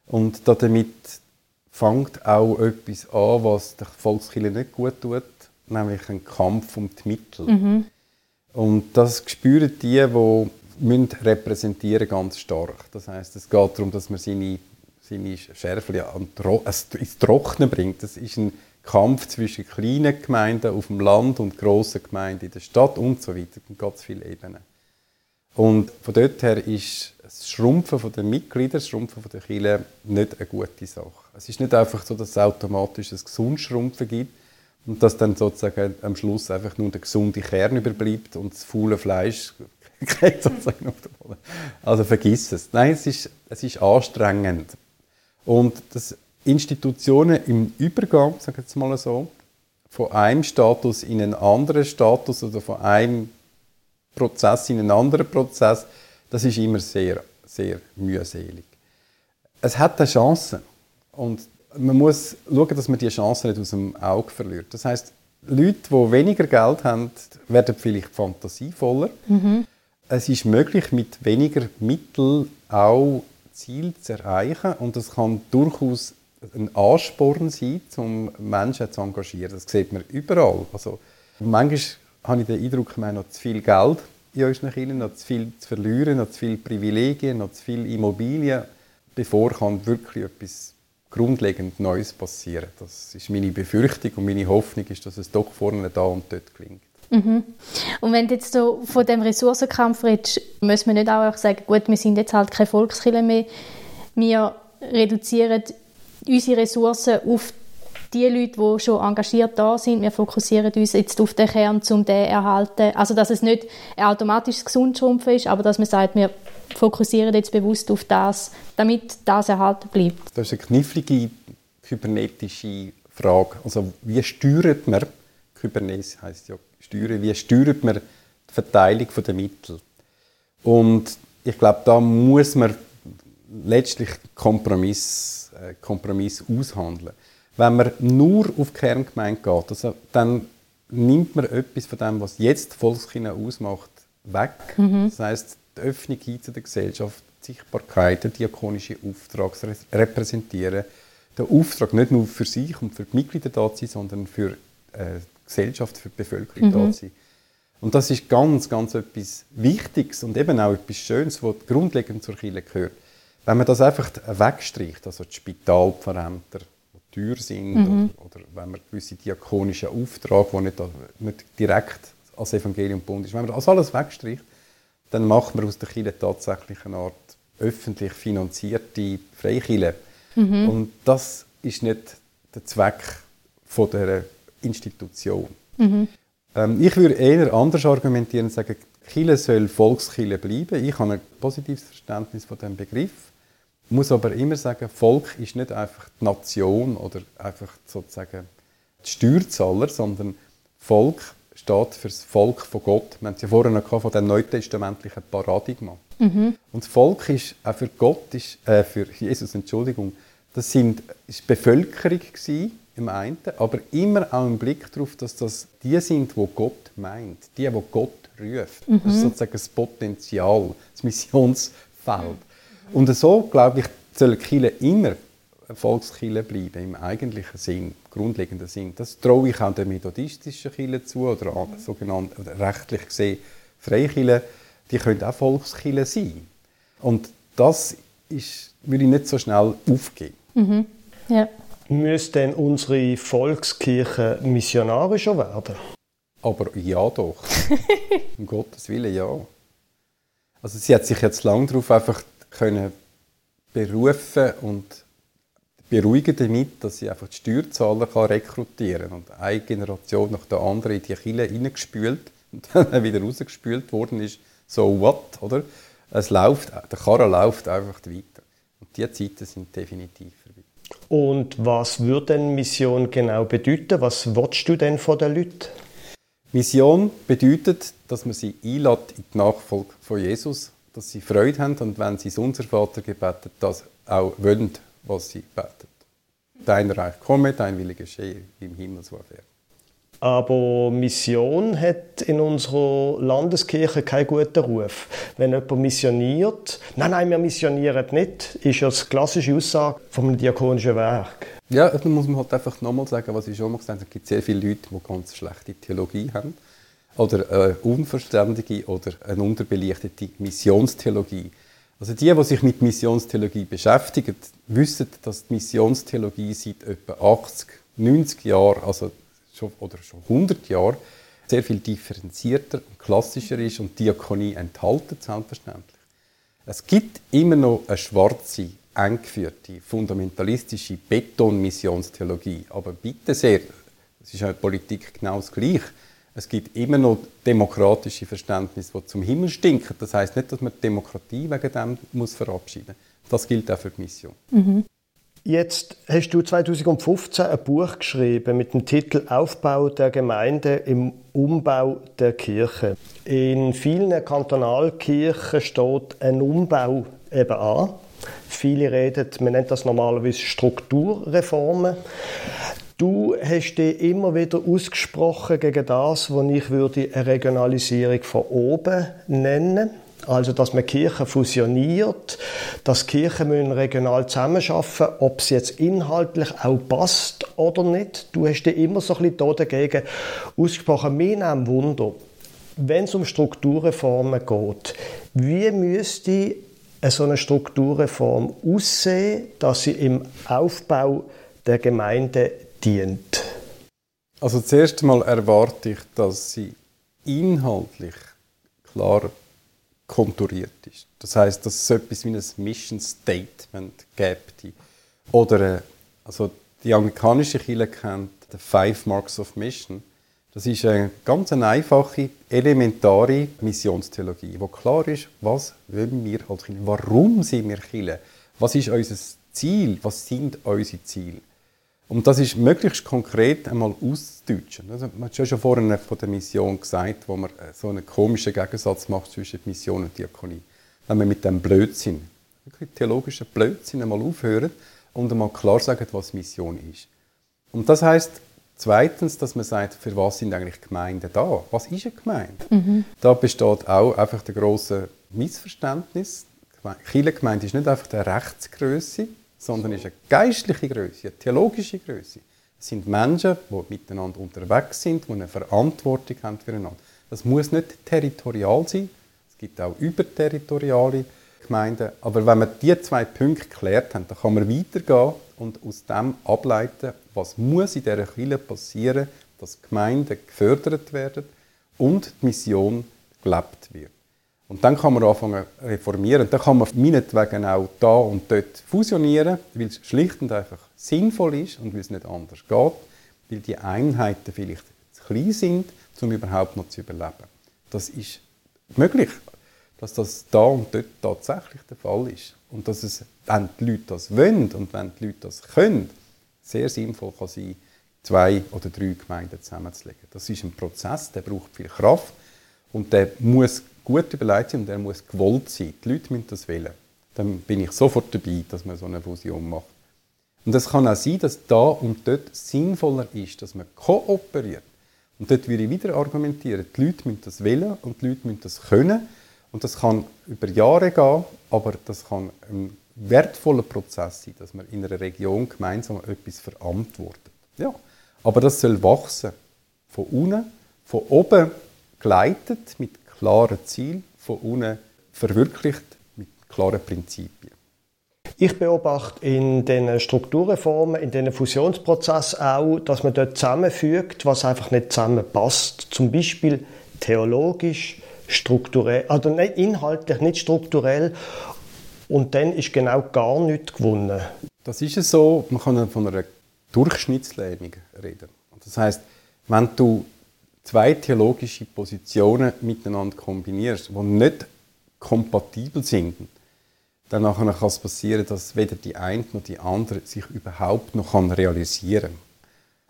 und damit fängt auch etwas an, was der Volkskirche nicht gut tut, nämlich ein Kampf um die Mittel. Mhm. Und das spüren die, die müssen repräsentieren ganz stark. Das heißt, es geht darum, dass man seine, seine Schärfe ins Trocknen bringt. Das ist ein Kampf zwischen kleinen Gemeinden auf dem Land und grossen Gemeinden in der Stadt und so weiter. Es ganz viele Ebenen. Und von dort her ist das Schrumpfen der Mitglieder, das Schrumpfen der Kirche nicht eine gute Sache. Es ist nicht einfach so, dass es automatisch ein Gesundschrumpfen gibt und dass dann sozusagen am Schluss einfach nur der gesunde Kern überbleibt und das faule Fleisch geht sozusagen auf den Boden. Also vergiss es. Nein, es ist, es ist anstrengend. Und dass Institutionen im Übergang, sage ich jetzt mal so, von einem Status in einen anderen Status oder von einem Prozess in einen anderen Prozess, das ist immer sehr, sehr mühselig. Es hat eine Chance und man muss schauen, dass man die Chance nicht aus dem Auge verliert. Das heißt, Leute, die weniger Geld haben, werden vielleicht fantasievoller. Mhm. Es ist möglich, mit weniger Mitteln auch Ziel zu erreichen und es kann durchaus ein Ansporn sein, um Menschen zu engagieren. Das sieht man überall. Also, manchmal habe ich den Eindruck, wir haben noch zu viel Geld in unseren Kindern, noch zu viel zu verlieren, noch zu viele Privilegien, noch zu viele Immobilien, bevor kann wirklich etwas grundlegend Neues passieren. Das ist meine Befürchtung und meine Hoffnung ist, dass es doch vorne da und dort klingt. Mhm. Und wenn du jetzt so von dem Ressourcenkampf redest, muss man nicht auch sagen, gut, wir sind jetzt halt keine Volkskiller mehr, wir reduzieren unsere Ressourcen auf die Leute, die schon engagiert da sind, wir fokussieren uns jetzt auf den Kern, um den zu erhalten. Also, dass es nicht ein automatisches Gesundschrumpfen ist, aber dass man sagt, wir fokussieren jetzt bewusst auf das, damit das erhalten bleibt. Das ist eine knifflige kybernetische Frage. Also, wie steuert man, Kybernesis heißt ja steuern, wie steuert man die Verteilung der Mittel? Und ich glaube, da muss man letztlich Kompromiss, äh, Kompromiss aushandeln. Wenn man nur auf die Kerngemeinde geht, also dann nimmt man etwas von dem, was jetzt Volkskirche ausmacht, weg. Mhm. Das heißt, die Öffnung zu der Gesellschaft, die Sichtbarkeit, der diakonische Auftrag, das Repräsentieren, der Auftrag nicht nur für sich und für die Mitglieder da zu sein, sondern für äh, die Gesellschaft, für die Bevölkerung mhm. da zu sein. Und das ist ganz, ganz etwas Wichtiges und eben auch etwas Schönes, was grundlegend zur Kirche gehört. Wenn man das einfach wegstreicht, also die Spitalpfarrämter, teuer sind mhm. oder, oder, wenn man gewisse diakonische Aufträge, die nicht, nicht direkt als Evangelium gebunden ist, wenn man das alles wegstreicht, dann macht man aus der Kirche tatsächlich eine Art öffentlich finanzierte Freikirche. Mhm. Und das ist nicht der Zweck von der Institution. Mhm. Ähm, ich würde eher anders argumentieren und sagen, Kirche soll Volkskirche bleiben. Ich habe ein positives Verständnis von dem Begriff muss aber immer sagen, Volk ist nicht einfach die Nation oder einfach sozusagen die Steuerzahler, sondern Volk steht für das Volk von Gott. Wir haben es ja vorhin noch von dem neutestamentlichen Paradigma. Mhm. Und das Volk ist auch für Gott, ist, äh, für Jesus, Entschuldigung, das sind, ist Bevölkerung gewesen, im einen, aber immer auch im Blick darauf, dass das die sind, wo Gott meint, die, wo Gott ruft. Mhm. Das ist sozusagen das Potenzial, das Missionsfeld. Und so, glaube ich, soll Kirche immer Volkskirche bleiben, im eigentlichen Sinn, grundlegenden Sinn. Das traue ich auch der methodistischen Kirche zu, oder mhm. sogenannt, oder rechtlich gesehen Freikirche, die können auch Volkskirche sein. Und das ist, würde ich nicht so schnell aufgeben. Mhm. Ja. Müsste denn unsere Volkskirche missionarischer werden? Aber ja doch. um Gottes Willen ja. Also sie hat sich jetzt lang darauf einfach können berufen und beruhigen damit, dass sie einfach die Steuerzahler kann rekrutieren kann. Und eine Generation nach der anderen in die Kille reingespült und dann wieder rausgespült worden ist. So what, oder? Es läuft, der Karren läuft einfach weiter. Und diese Zeiten sind definitiv vorbei. Und was würde denn Mission genau bedeuten? Was willst du denn von den Leuten? Mission bedeutet, dass man sie einlädt in die Nachfolge von Jesus dass sie Freude haben und wenn sie das Unser Vater gebetet, das auch wollen, was sie beten. Dein Reich komme, dein Wille geschehe, im Himmel so auf Erden. Aber Mission hat in unserer Landeskirche keinen guten Ruf. Wenn jemand missioniert, nein, nein, wir missionieren nicht, ist ja das klassische Aussage vom diakonischen Werk. Ja, dann muss man halt einfach nochmal sagen, was ich schon mal gesagt habe, es gibt sehr viele Leute, die ganz schlechte Theologie haben oder eine unverständige oder eine unterbelichtete Missionstheologie. Also die, die sich mit Missionstheologie beschäftigen, wissen, dass die Missionstheologie seit etwa 80, 90 Jahren, also schon, oder schon 100 Jahren, sehr viel differenzierter und klassischer ist und Diakonie enthalten, selbstverständlich. Es gibt immer noch eine schwarze, eng geführte, fundamentalistische Betonmissionstheologie. Aber bitte sehr, es ist in der Politik genau das Gleiche. Es gibt immer noch demokratische Verständnisse, die zum Himmel stinken. Das heißt nicht, dass man die Demokratie wegen dem muss verabschieden muss. Das gilt auch für die Mission. Mhm. Jetzt hast du 2015 ein Buch geschrieben mit dem Titel Aufbau der Gemeinde im Umbau der Kirche. In vielen Kantonalkirchen steht ein Umbau eben an. Viele reden, man nennt das normalerweise Strukturreformen. Du hast dich immer wieder ausgesprochen gegen das, was ich würde eine Regionalisierung von oben nennen. Also, dass man Kirchen fusioniert, dass Kirchen müssen regional zusammenarbeiten ob es jetzt inhaltlich auch passt oder nicht. Du hast dich immer so ein bisschen dagegen ausgesprochen. Mir nimmt Wunder, wenn es um Strukturreformen geht, wie müsste so eine Strukturreform aussehen, dass sie im Aufbau der Gemeinde dient? Also zuerst einmal erwarte ich, dass sie inhaltlich klar konturiert ist. Das heißt, dass es etwas wie ein Mission Statement gibt. Oder äh, also die amerikanische Kirche kennt die Five Marks of Mission. Das ist eine ganz einfache, elementare Missionstheologie, wo klar ist, was wollen wir als Kirche, warum sind wir Kirche, was ist unser Ziel, was sind unsere Ziele. Und das ist möglichst konkret einmal auszudeutschen. Also, man hat schon vorhin von der Mission gesagt, wo man äh, so einen komischen Gegensatz macht zwischen Mission und Diakonie. Wenn man mit dem Blödsinn, wirklich theologischen Blödsinn einmal aufhört und einmal klar sagt, was Mission ist. Und das heißt zweitens, dass man sagt, für was sind eigentlich Gemeinden da? Was ist eine Gemeinde? Mhm. Da besteht auch einfach der große Missverständnis. Kirchengemeinde ist nicht einfach eine Rechtsgröße, sondern ist eine geistliche Größe, eine theologische Größe. Es sind Menschen, die miteinander unterwegs sind, die eine Verantwortung haben füreinander. Das muss nicht territorial sein. Es gibt auch überterritoriale Gemeinden. Aber wenn wir diese zwei Punkte geklärt haben, dann kann man weitergehen und aus dem ableiten, was muss in dieser Kirche passieren, dass Gemeinden gefördert werden und die Mission gelebt wird. Und dann kann man anfangen zu reformieren. Dann kann man meinetwegen auch da und dort fusionieren, weil es schlicht und einfach sinnvoll ist und weil es nicht anders geht, weil die Einheiten vielleicht zu klein sind, um überhaupt noch zu überleben. Das ist möglich, dass das da und dort tatsächlich der Fall ist. Und dass es, wenn die Leute das wollen und wenn die Leute das können, sehr sinnvoll kann sein, zwei oder drei Gemeinden zusammenzulegen. Das ist ein Prozess, der braucht viel Kraft und der muss gut überlegt sein und er muss gewollt sein. Die Leute müssen das wählen. Dann bin ich sofort dabei, dass man so eine Fusion macht. Und es kann auch sein, dass da und dort sinnvoller ist, dass man kooperiert. Und dort würde ich wieder argumentieren, die Leute müssen das wählen und die Leute müssen das können. Und das kann über Jahre gehen, aber das kann ein wertvoller Prozess sein, dass man in einer Region gemeinsam etwas verantwortet. Ja, aber das soll wachsen. Von unten, von oben geleitet mit klaren Ziel von unten verwirklicht mit klaren Prinzipien. Ich beobachte in den Strukturreformen, in den Fusionsprozessen auch, dass man dort zusammenfügt, was einfach nicht zusammenpasst. Zum Beispiel theologisch, strukturell, also nicht inhaltlich, nicht strukturell. Und dann ist genau gar nichts gewonnen. Das ist es so, man kann von einer Durchschnittslähmung reden. Das heißt, wenn du zwei theologische Positionen miteinander kombinierst, die nicht kompatibel sind, dann kann es passieren, dass weder die eine noch die andere sich überhaupt noch realisieren kann.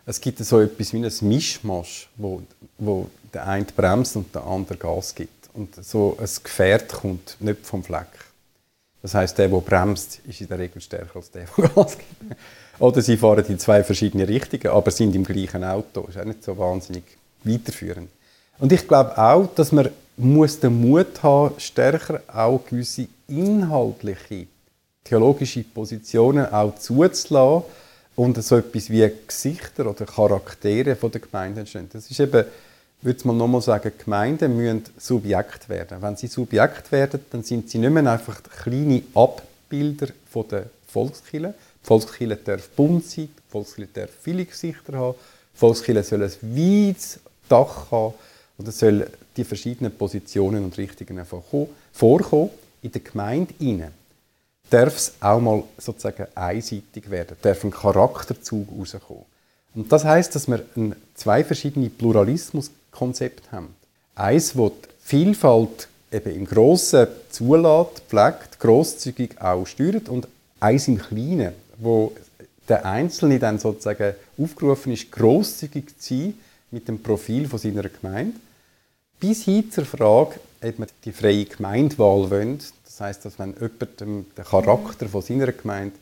Es gibt so etwas wie ein Mischmasch, wo, wo der eine bremst und der andere Gas gibt. Und so ein Gefährt kommt nicht vom Fleck. Das heißt, der, der bremst, ist in der Regel stärker als der, der Gas gibt. Oder sie fahren in zwei verschiedene Richtungen, aber sind im gleichen Auto. Das ist auch nicht so wahnsinnig weiterführen. Und ich glaube auch, dass man muss den Mut haben, stärker auch gewisse inhaltliche theologische Positionen auch zuzulassen und so etwas wie Gesichter oder Charaktere von der Gemeinde entstehen. Das ist eben würde mal nochmal sagen, Gemeinden müssen Subjekt werden. Wenn sie Subjekt werden, dann sind sie nicht mehr einfach kleine Abbilder von der Volkskirche. Die Volkskirche darf bunt sein, die Volkskirche darf viele Gesichter haben, die Volkskirche soll ein weites Dach haben und soll die verschiedenen Positionen und Richtungen vorkommen. In der Gemeinde innen darf es auch mal sozusagen einseitig werden, darf ein Charakterzug rauskommen. Und das heißt, dass wir zwei verschiedene Pluralismuskonzepte haben. Eins, das die Vielfalt eben im Grossen zulässt, pflegt, grosszügig auch steuert und eins im Kleinen, wo der Einzelne dann sozusagen aufgerufen ist, grosszügig zu sein mit dem Profil von seiner Gemeinde, bis hin zur Frage, ob man die freie Gemeindewahl wollen. Das heißt, dass wenn jemand den Charakter von seiner Gemeinde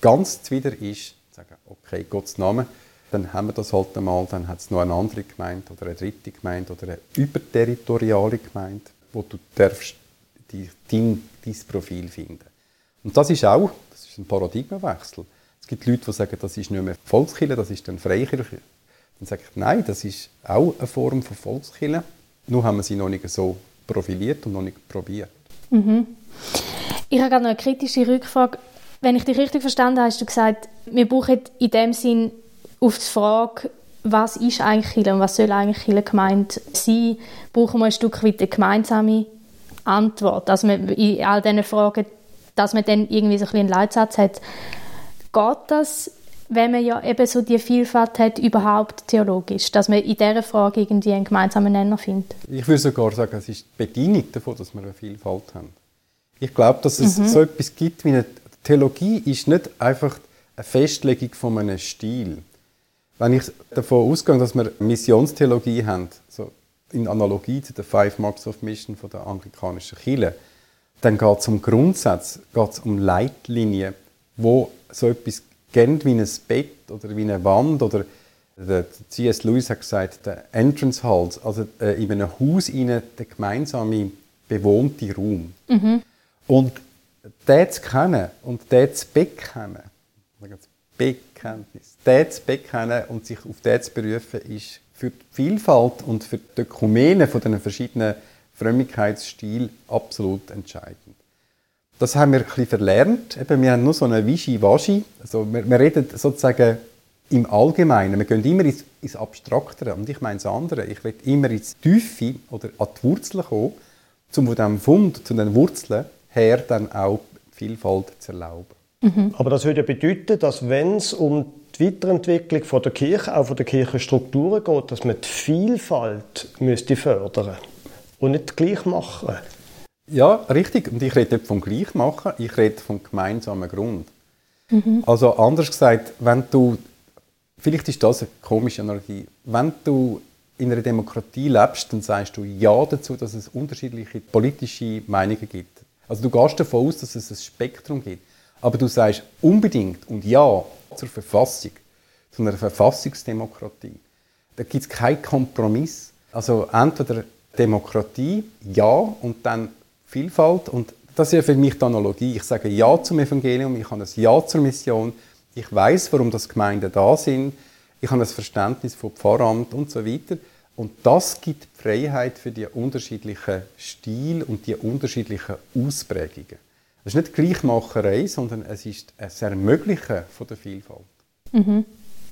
ganz zuwider ist, sagen, okay, Gottes Name, dann haben wir das halt einmal, dann hat es noch eine andere Gemeinde oder eine dritte Gemeinde oder eine überterritoriale Gemeinde, wo du darfst dein, dein Profil finden. Und das ist auch, das ist ein Paradigmenwechsel. Es gibt Leute, die sagen, das ist nicht mehr Volkskirche, das ist dann Freikirche. Dann sage ich, nein, das ist auch eine Form von Volkskirche. Nur haben wir sie noch nicht so profiliert und noch nicht probiert. Mhm. Ich habe gerade noch eine kritische Rückfrage. Wenn ich dich richtig verstanden habe, hast du gesagt, wir brauchen in dem Sinn auf die Frage, was ist eigentlich Kirche und was soll eigentlich Kirche gemeint sein, brauchen wir ein Stück weit eine gemeinsame Antwort. Also in all diesen Fragen, dass man dann irgendwie so ein einen Leitsatz hat. Geht das, wenn man ja eben so die Vielfalt hat, überhaupt theologisch? Dass man in dieser Frage irgendwie einen gemeinsamen Nenner findet? Ich würde sogar sagen, es ist die Bedienung davon, dass wir eine Vielfalt haben. Ich glaube, dass es mhm. so etwas gibt wie eine Theologie ist nicht einfach eine Festlegung von einem Stil. Wenn ich davon ausgehe, dass wir Missionstheologie haben, so in Analogie zu den Five Marks of Mission von der anglikanischen Kirche, dann geht es um Grundsätze, geht es um Leitlinien, wo so etwas kennt wie ein Bett oder wie eine Wand oder der C.S. Lewis hat gesagt, der Entrance Halls, also äh, in einem Haus innen der gemeinsame bewohnte Raum. Mhm. Und den zu kennen und den zu bekennen, Bekenntnis, den zu bekennen und sich auf den zu berufen, ist für die Vielfalt und für die Ökumene von den verschiedenen Frömmigkeitsstilen absolut entscheidend. Das haben wir ein bisschen verlernt. Eben, wir haben nur so eine Wischi-Waschi. Also wir, wir, reden sozusagen im Allgemeinen. Wir gehen immer ins, ins Abstraktere. Und ich meine das andere. Ich will immer ins Tiefe oder an die Wurzeln kommen, um von diesem Fund, zu den Wurzeln her dann auch Vielfalt zu erlauben. Mhm. Aber das würde ja bedeuten, dass wenn es um die Weiterentwicklung von der Kirche, auch von der Kirchenstrukturen geht, dass man die Vielfalt müsste fördern und nicht gleich machen. Ja, richtig. Und ich rede nicht vom Gleichmachen, ich rede vom gemeinsamen Grund. Mhm. Also anders gesagt, wenn du, vielleicht ist das eine komische Analogie, wenn du in einer Demokratie lebst, dann sagst du Ja dazu, dass es unterschiedliche politische Meinungen gibt. Also du gehst davon aus, dass es ein Spektrum gibt. Aber du sagst unbedingt und Ja zur Verfassung, zu einer Verfassungsdemokratie. Da gibt es keinen Kompromiss. Also entweder Demokratie, Ja und dann Vielfalt. Und das ist ja für mich die Analogie. Ich sage Ja zum Evangelium, ich habe ein Ja zur Mission, ich weiß, warum das Gemeinden da sind, ich habe ein Verständnis vom Pfarramt und so weiter. Und das gibt Freiheit für die unterschiedlichen Stile und die unterschiedlichen Ausprägungen. Es ist nicht Gleichmacherei, sondern es ist ein Ermöglichen von der Vielfalt. Mhm.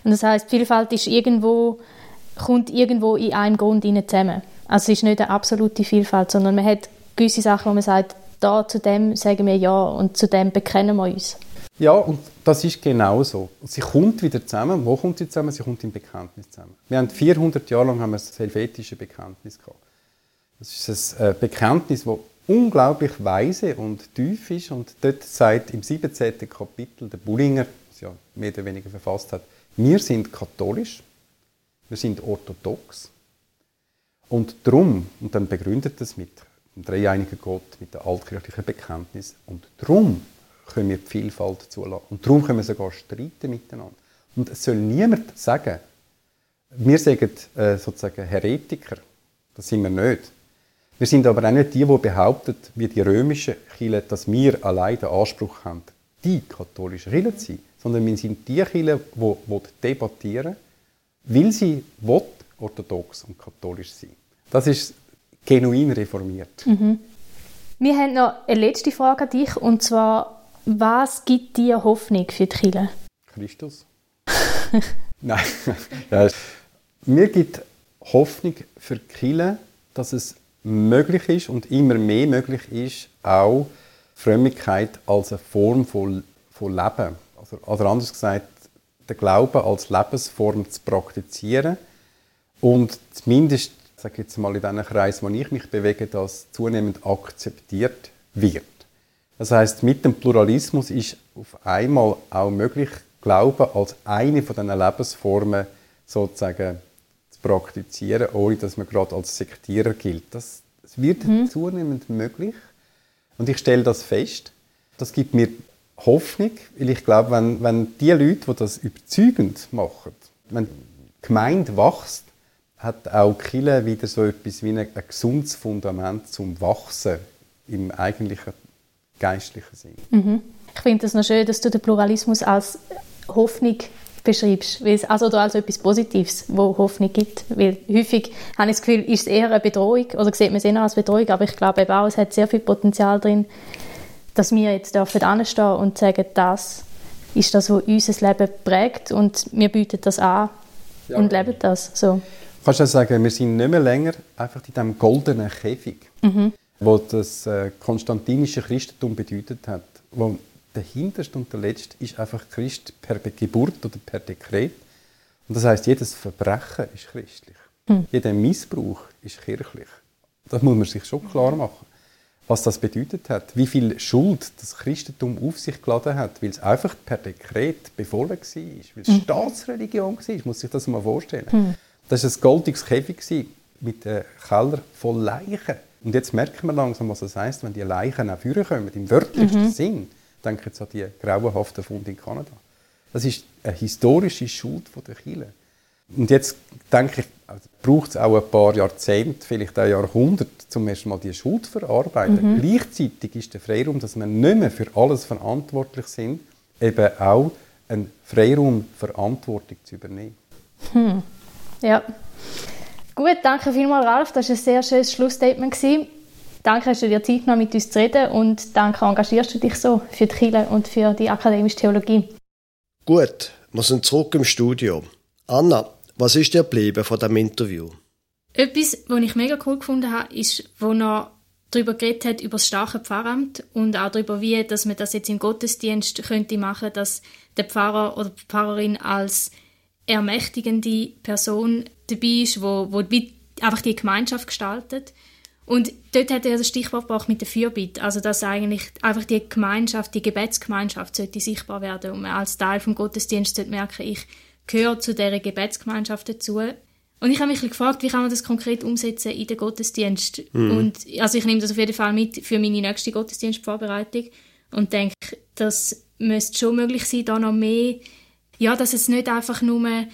Und das heißt, Vielfalt ist irgendwo, kommt irgendwo in einem Grund zusammen. Also es ist nicht eine absolute Vielfalt, sondern man hat gewisse Sachen, wo man sagt, da zu dem sagen wir ja und zu dem bekennen wir uns. Ja, und das ist genau so. Sie kommt wieder zusammen. Wo kommt sie zusammen? Sie kommt im Bekenntnis zusammen. Wir haben 400 Jahre lang haben wir das helvetische Bekenntnis gehabt. Das ist ein äh, Bekenntnis, das unglaublich weise und tief ist. Und dort sagt im 17. Kapitel der Bullinger, das ja mehr oder weniger verfasst hat, wir sind katholisch, wir sind orthodox. Und drum, und dann begründet das mit dem dreieinigen Gott, mit dem altkirchlichen Bekenntnis, und drum können wir die Vielfalt zulassen. Und darum können wir sogar streiten miteinander. Und es soll niemand sagen, wir sagen äh, sozusagen Heretiker. Das sind wir nicht. Wir sind aber auch nicht die, die behaupten, wie die römische Kirche, dass wir allein den Anspruch haben, die katholische Kirche zu sein. Sondern wir sind die Kirche, die, debattieren, weil sie orthodox und katholisch sein. Das ist genuin reformiert. Mhm. Wir haben noch eine letzte Frage an dich, und zwar, was gibt dir Hoffnung für die Kirche? Christus. Nein. ja, mir gibt Hoffnung für die Kirche, dass es möglich ist und immer mehr möglich ist, auch Frömmigkeit als eine Form von, von Leben, also, oder anders gesagt, den Glauben als Lebensform zu praktizieren und zumindest, sage jetzt mal in diesen Kreis, wo ich mich bewege, das zunehmend akzeptiert wird. Das heißt, mit dem Pluralismus ist auf einmal auch möglich, Glauben als eine von diesen Lebensformen sozusagen zu praktizieren, ohne dass man gerade als Sektierer gilt. Das, das wird mhm. zunehmend möglich. Und ich stelle das fest. Das gibt mir Hoffnung, weil ich glaube, wenn, wenn die Leute, die das überzeugend machen, wenn die Gemeinde wächst, hat auch Kille wieder so etwas wie ein, ein gesundes Fundament zum Wachsen im eigentlichen geistlichen Sinn. Mhm. Ich finde es noch schön, dass du den Pluralismus als Hoffnung beschreibst, also als etwas Positives, wo Hoffnung gibt. Weil häufig habe ich das Gefühl, ist es eher eine Bedrohung oder sieht man es eher als Bedrohung, aber ich glaube eben auch, es hat sehr viel Potenzial drin, dass wir jetzt dürfen anstehen und sagen, das ist das, was unser Leben prägt und wir bieten das an ja. und leben das. So. Kannst du sagen, wir sind nicht mehr länger einfach in diesem goldenen Käfig, mhm. wo das äh, konstantinische Christentum bedeutet hat, wo der hinterste und der letzte ist einfach Christ per Geburt oder per Dekret. Und das heißt, jedes Verbrechen ist christlich. Mhm. Jeder Missbrauch ist kirchlich. Das muss man sich schon klar machen. Was das bedeutet hat, wie viel Schuld das Christentum auf sich geladen hat, weil es einfach per Dekret befohlen war, weil es mhm. Staatsreligion war, muss sich das mal vorstellen. Mhm. Das war ein goldiges Käfig mit einem Keller voll Leichen. Und jetzt merken wir langsam, was das heißt, wenn die Leichen auch kommen, im wörtlichsten mhm. Sinn denke jetzt an die grauenhaften Funde in Kanada. Das ist eine historische Schuld der Kirche. Und jetzt denke ich, also braucht es auch ein paar Jahrzehnte, vielleicht ein Jahrhundert, zum ersten Mal diese Schuld zu verarbeiten. Mhm. Gleichzeitig ist der Freiraum, dass wir nicht mehr für alles verantwortlich sind, eben auch ein Freiraum, Verantwortung zu übernehmen. Hm. Ja. Gut, danke vielmals, Ralf. Das war ein sehr schönes Schlussstatement. Danke, hast du dir Zeit genommen, mit uns zu reden und danke, engagierst du dich so für die Kirche und für die akademische Theologie. Gut, wir sind zurück im Studio. Anna, was ist dir geblieben von diesem Interview? Etwas, was ich mega cool gefunden habe, ist, wo er darüber geredet hat, über das starke Pfarramt und auch darüber, wie dass man das jetzt im Gottesdienst könnte machen, dass der Pfarrer oder die Pfarrerin als ermächtigende Person dabei ist, wo, wo einfach die Gemeinschaft gestaltet. Und dort hat er das Stichwort gebracht mit der Fürbitte, also dass eigentlich einfach die Gemeinschaft, die Gebetsgemeinschaft sollte sichtbar werden und man als Teil vom Gottesdienst sollte merken, ich gehöre zu dieser Gebetsgemeinschaft dazu. Und ich habe mich gefragt, wie kann man das konkret umsetzen in den Gottesdienst? Mhm. Und also ich nehme das auf jeden Fall mit für meine nächste Gottesdienstvorbereitung und denke, das müsste schon möglich sein, da noch mehr, ja, dass es nicht einfach nur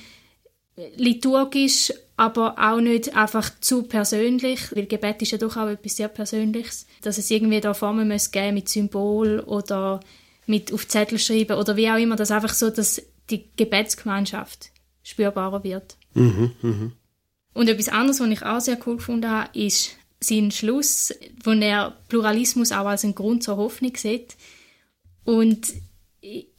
liturgisch aber auch nicht einfach zu persönlich, weil Gebet ist ja doch auch etwas sehr Persönliches, dass es irgendwie da Formen muss geben mit Symbol oder mit auf Zettel schreiben oder wie auch immer, dass einfach so, dass die Gebetsgemeinschaft spürbarer wird. Mhm, mh. Und etwas anderes, was ich auch sehr cool gefunden habe, ist sein Schluss, wo er Pluralismus auch als einen Grund zur Hoffnung sieht. Und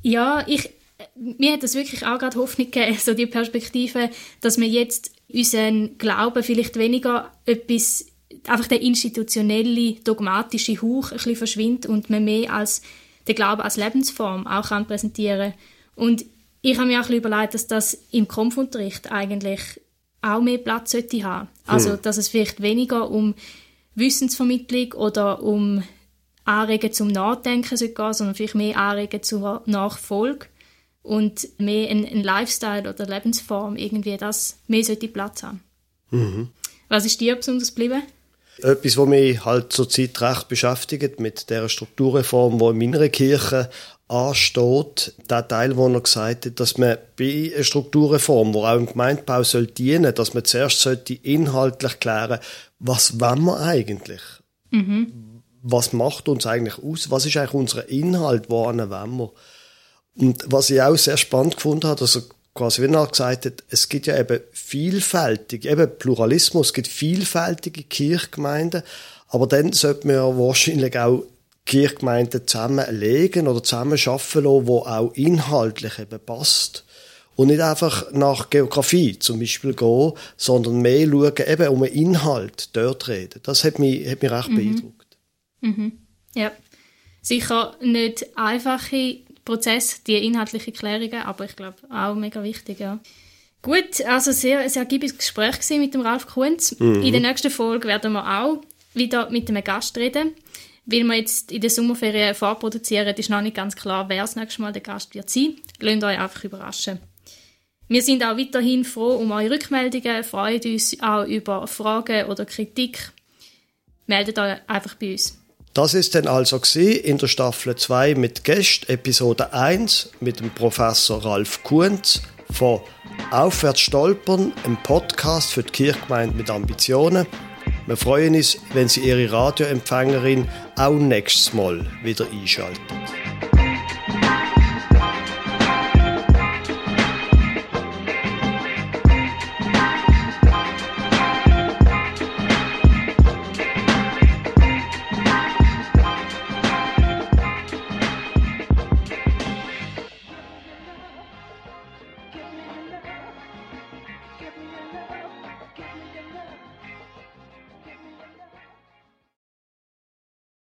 ja, ich, mir hat das wirklich auch gerade Hoffnung gegeben, so die Perspektive, dass wir jetzt unseren Glauben vielleicht weniger etwas, einfach der institutionelle, dogmatische Hauch ein bisschen verschwindet und man mehr als den Glauben als Lebensform auch kann präsentieren Und ich habe mir auch ein bisschen überlegt, dass das im Kampfunterricht eigentlich auch mehr Platz sollte haben. Also, hm. dass es vielleicht weniger um Wissensvermittlung oder um Anregen zum Nachdenken sollte gehen, sondern vielleicht mehr Anregen zur Nachfolge und mehr ein, Lifestyle oder Lebensform irgendwie das mehr sollte Platz haben. Mhm. Was ist dir besonders geblieben? Etwas, was mich halt zurzeit recht beschäftigt mit der Strukturreform, die in meiner Kirche ansteht, der Teil, wo er gesagt hat, dass man bei einer Strukturreform, wo auch im Gemeindebau soll dienen, dass man zuerst sollte inhaltlich klären, was wollen wir eigentlich? Mhm. Was macht uns eigentlich aus? Was ist eigentlich unser Inhalt? Wohin wollen wir? Und was ich auch sehr spannend gefunden habe, dass er quasi, wie er gesagt hat, es gibt ja eben vielfältige, eben Pluralismus, es gibt vielfältige Kirchgemeinden, aber dann sollte man ja wahrscheinlich auch Kirchgemeinden zusammenlegen oder zusammenschaffen lassen, wo auch inhaltlich eben passt. Und nicht einfach nach Geografie zum Beispiel gehen, sondern mehr schauen, eben um einen Inhalt dort reden. Das hat mich, hat mich recht mhm. beeindruckt. Mhm. Ja. Sicher nicht einfache Prozess, die inhaltliche Klärungen, aber ich glaube auch mega wichtig, ja. Gut, also sehr, sehr ergiebiges Gespräch mit dem Ralf Kunz. Mhm. In der nächsten Folge werden wir auch wieder mit einem Gast reden. Weil wir jetzt in der Sommerferien vorproduzieren, ist noch nicht ganz klar, wer das nächste Mal der Gast wird sein. Lasst euch einfach überraschen. Wir sind auch weiterhin froh um eure Rückmeldungen, freuen uns auch über Fragen oder Kritik. Meldet euch einfach bei uns. Das ist dann also in der Staffel 2 mit Gästen, Episode 1 mit dem Professor Ralf Kuhns von Aufwärts stolpern, einem Podcast für die Kirchgemeinde mit Ambitionen. Wir freuen uns, wenn Sie Ihre Radioempfängerin auch nächstes Mal wieder einschalten.